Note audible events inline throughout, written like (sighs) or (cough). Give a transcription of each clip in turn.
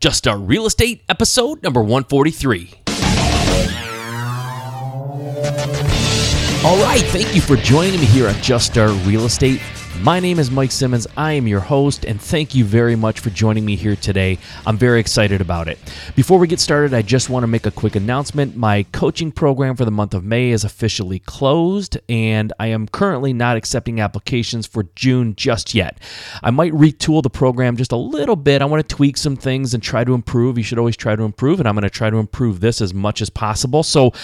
Just Start Real Estate, episode number 143. All right, thank you for joining me here at Just Start Real Estate. My name is Mike Simmons. I am your host, and thank you very much for joining me here today. I'm very excited about it. Before we get started, I just want to make a quick announcement. My coaching program for the month of May is officially closed, and I am currently not accepting applications for June just yet. I might retool the program just a little bit. I want to tweak some things and try to improve. You should always try to improve, and I'm going to try to improve this as much as possible. So,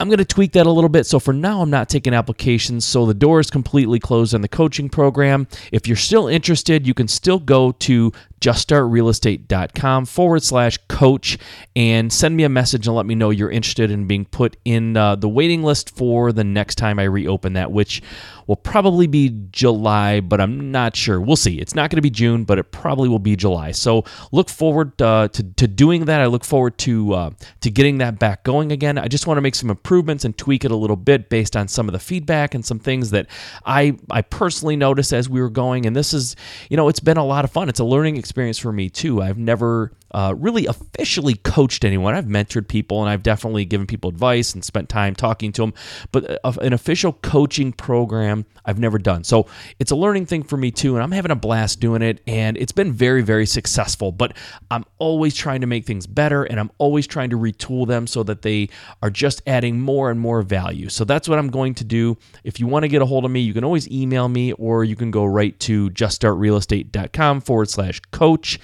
I'm going to tweak that a little bit. So for now, I'm not taking applications. So the door is completely closed on the coaching program. If you're still interested, you can still go to juststartrealestate.com forward slash coach and send me a message and let me know you're interested in being put in uh, the waiting list for the next time I reopen that, which will probably be July, but I'm not sure. We'll see. It's not going to be June, but it probably will be July. So look forward uh, to, to doing that. I look forward to uh, to getting that back going again. I just want to make some improvements and tweak it a little bit based on some of the feedback and some things that I I personally noticed as we were going. And this is, you know, it's been a lot of fun. It's a learning experience experience for me too. I've never uh, really officially coached anyone. I've mentored people and I've definitely given people advice and spent time talking to them, but uh, an official coaching program I've never done. So it's a learning thing for me too, and I'm having a blast doing it. And it's been very, very successful. But I'm always trying to make things better and I'm always trying to retool them so that they are just adding more and more value. So that's what I'm going to do. If you want to get a hold of me, you can always email me or you can go right to juststartrealestate.com forward slash coach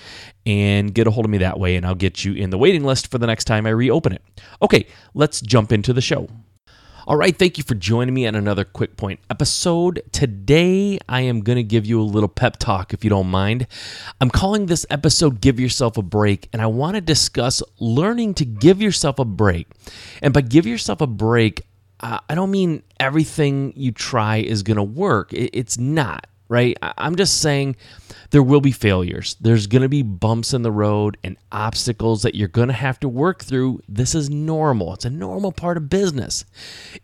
and get a hold of me that way, and I'll get you in the waiting list for the next time I reopen it. Okay, let's jump into the show. All right, thank you for joining me on another Quick Point episode. Today, I am going to give you a little pep talk if you don't mind. I'm calling this episode Give Yourself a Break, and I want to discuss learning to give yourself a break. And by give yourself a break, I don't mean everything you try is going to work, it's not right? I'm just saying there will be failures. There's going to be bumps in the road and obstacles that you're going to have to work through. This is normal. It's a normal part of business.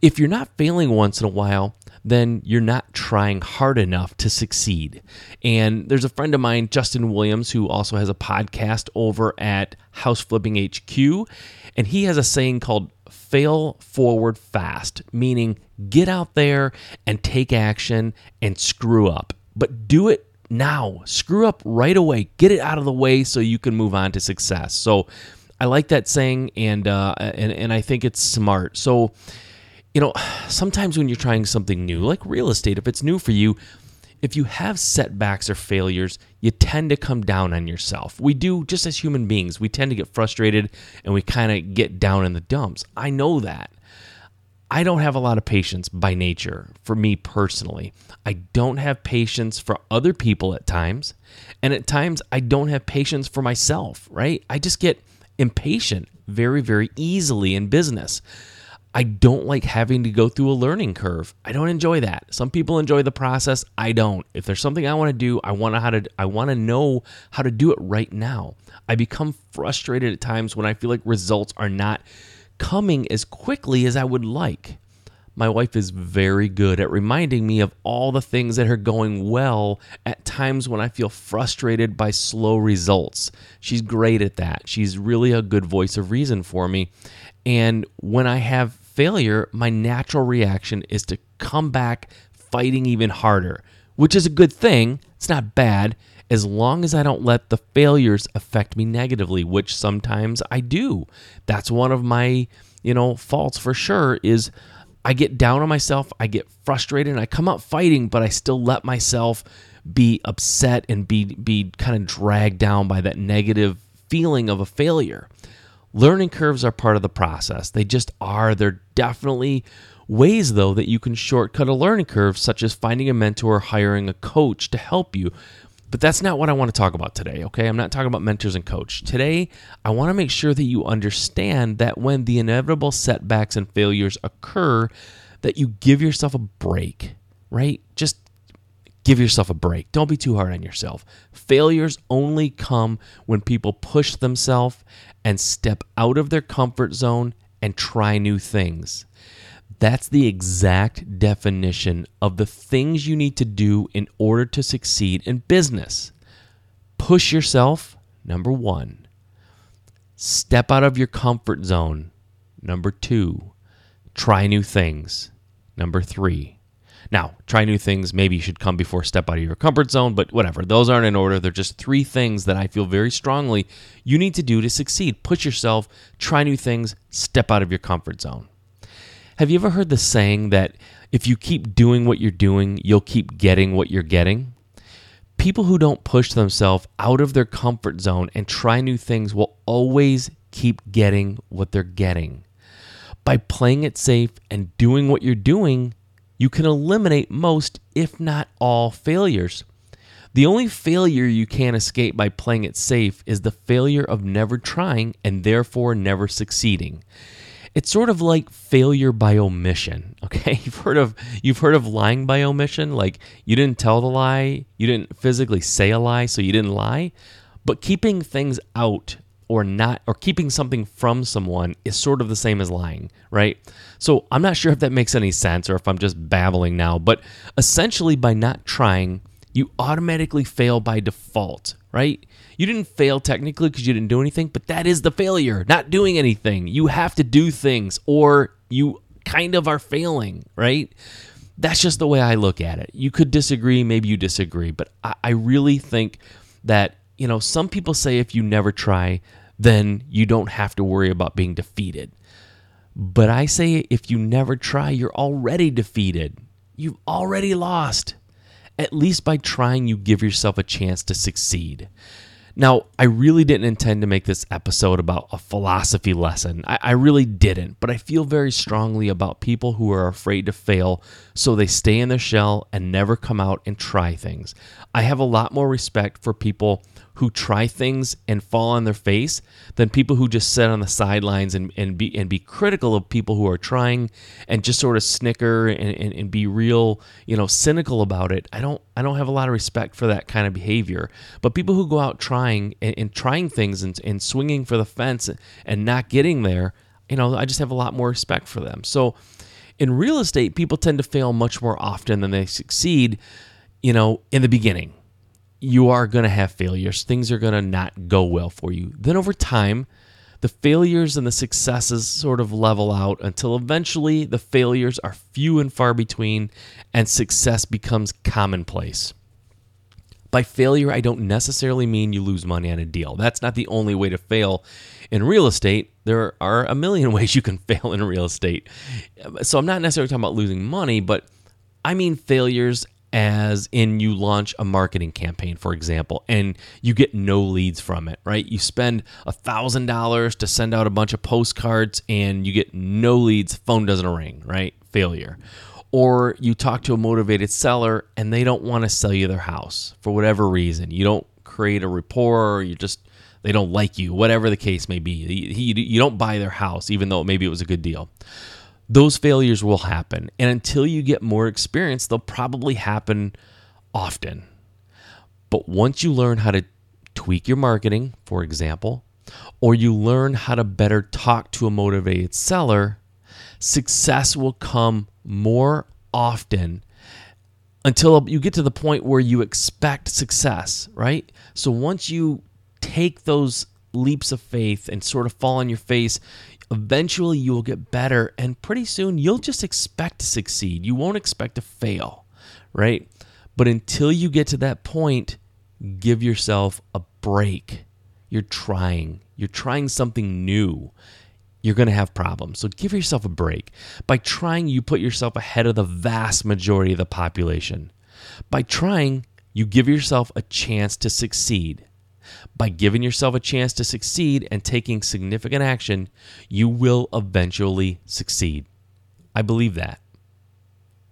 If you're not failing once in a while, then you're not trying hard enough to succeed. And there's a friend of mine, Justin Williams, who also has a podcast over at House Flipping HQ, and he has a saying called fail forward fast, meaning get out there and take action and screw up. But do it now. Screw up right away. Get it out of the way so you can move on to success. So I like that saying and uh, and and I think it's smart. So you know, (sighs) sometimes when you're trying something new, like real estate, if it's new for you, if you have setbacks or failures, you tend to come down on yourself. We do just as human beings. We tend to get frustrated and we kind of get down in the dumps. I know that. I don't have a lot of patience by nature for me personally. I don't have patience for other people at times. And at times, I don't have patience for myself, right? I just get impatient very, very easily in business. I don't like having to go through a learning curve. I don't enjoy that. Some people enjoy the process. I don't. If there's something I want to do, I want to how to I want to know how to do it right now. I become frustrated at times when I feel like results are not coming as quickly as I would like. My wife is very good at reminding me of all the things that are going well at times when I feel frustrated by slow results. She's great at that. She's really a good voice of reason for me. And when I have failure, my natural reaction is to come back fighting even harder, which is a good thing. It's not bad as long as I don't let the failures affect me negatively, which sometimes I do. That's one of my, you know, faults for sure is I get down on myself, I get frustrated, and I come out fighting, but I still let myself be upset and be be kind of dragged down by that negative feeling of a failure. Learning curves are part of the process. They just are. They're definitely ways though that you can shortcut a learning curve such as finding a mentor, or hiring a coach to help you. But that's not what I want to talk about today, okay? I'm not talking about mentors and coach. Today, I want to make sure that you understand that when the inevitable setbacks and failures occur, that you give yourself a break, right? Just give yourself a break. Don't be too hard on yourself. Failures only come when people push themselves and step out of their comfort zone and try new things. That's the exact definition of the things you need to do in order to succeed in business. Push yourself, number one. step out of your comfort zone. Number two, try new things. Number three, now, try new things maybe you should come before step out of your comfort zone, but whatever. Those aren't in order. They're just three things that I feel very strongly you need to do to succeed. Push yourself, try new things, step out of your comfort zone. Have you ever heard the saying that if you keep doing what you're doing, you'll keep getting what you're getting? People who don't push themselves out of their comfort zone and try new things will always keep getting what they're getting. By playing it safe and doing what you're doing, you can eliminate most, if not all, failures. The only failure you can't escape by playing it safe is the failure of never trying and therefore never succeeding. It's sort of like failure by omission. (laughs) Okay, you've heard of you've heard of lying by omission, like you didn't tell the lie, you didn't physically say a lie, so you didn't lie. But keeping things out or not or keeping something from someone is sort of the same as lying, right? So I'm not sure if that makes any sense or if I'm just babbling now, but essentially by not trying, you automatically fail by default, right? You didn't fail technically because you didn't do anything, but that is the failure, not doing anything. You have to do things or you kind of are failing, right? That's just the way I look at it. You could disagree, maybe you disagree, but I, I really think that, you know, some people say if you never try, then you don't have to worry about being defeated. But I say if you never try, you're already defeated. You've already lost. At least by trying, you give yourself a chance to succeed. Now, I really didn't intend to make this episode about a philosophy lesson. I, I, really didn't, but I feel very strongly about people who are afraid to fail, so they stay in their shell and never come out and try things. I have a lot more respect for people who try things and fall on their face than people who just sit on the sidelines and, and be and be critical of people who are trying and just sort of snicker and, and, and be real, you know, cynical about it. I don't I don't have a lot of respect for that kind of behavior. But people who go out trying and, and trying things and, and swinging for the fence and not getting there, you know, I just have a lot more respect for them. So in real estate, people tend to fail much more often than they succeed, you know, in the beginning you are going to have failures. Things are going to not go well for you. Then over time, the failures and the successes sort of level out until eventually the failures are few and far between and success becomes commonplace. By failure, I don't necessarily mean you lose money on a deal. That's not the only way to fail in real estate. There are a million (laughs) ways you can fail in real estate. So I'm not necessarily talking about losing money, but I mean failures as in you launch a marketing campaign, for example, and you get no leads from it, right? You spend a thousand dollars to send out a bunch of postcards and you get no leads, phone doesn't ring, right? Failure. Or you talk to a motivated seller and they don't want to sell you their house for whatever reason. You don't create a rapport, or you just they don't like you, whatever the case may be. You, you don't buy their house, even though maybe it was a good deal those failures will happen. And until you get more experience, they'll probably happen often. But once you learn how to tweak your marketing, for example, or you learn how to better talk to a motivated seller, success will come more often until you get to the point where you expect success, right? So once you take those leaps of faith and sort of fall on your face, Eventually, you will get better, and pretty soon, you'll just expect to succeed. You won't expect to fail, right? But until you get to that point, give yourself a break. You're trying, you're trying something new. You're going to have problems. So give yourself a break. By trying, you put yourself ahead of the vast majority of the population. By trying, you give yourself a chance to succeed. By giving yourself a chance to succeed and taking significant action, you will eventually succeed. I believe that.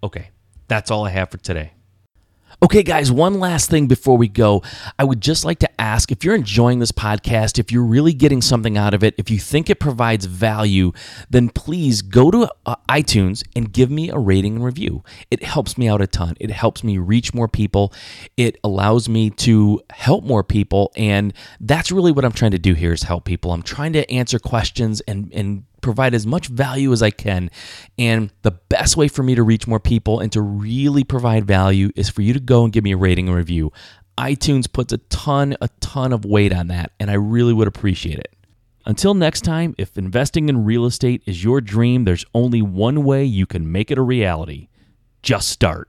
Okay, that's all I have for today. Okay, guys, one last thing before we go. I would just like to ask if you're enjoying this podcast, if you're really getting something out of it, if you think it provides value, then please go to uh, iTunes and give me a rating and review. It helps me out a ton. It helps me reach more people. It allows me to help more people. And that's really what I'm trying to do here is help people. I'm trying to answer questions and, and provide as much value as I can. And the best way for me to reach more people and to really provide value is for you to go and give me a rating and review. iTunes puts a ton, a ton of weight on that, and I really would appreciate it. Until next time, if investing in real estate is your dream, there's only one way you can make it a reality. Just start.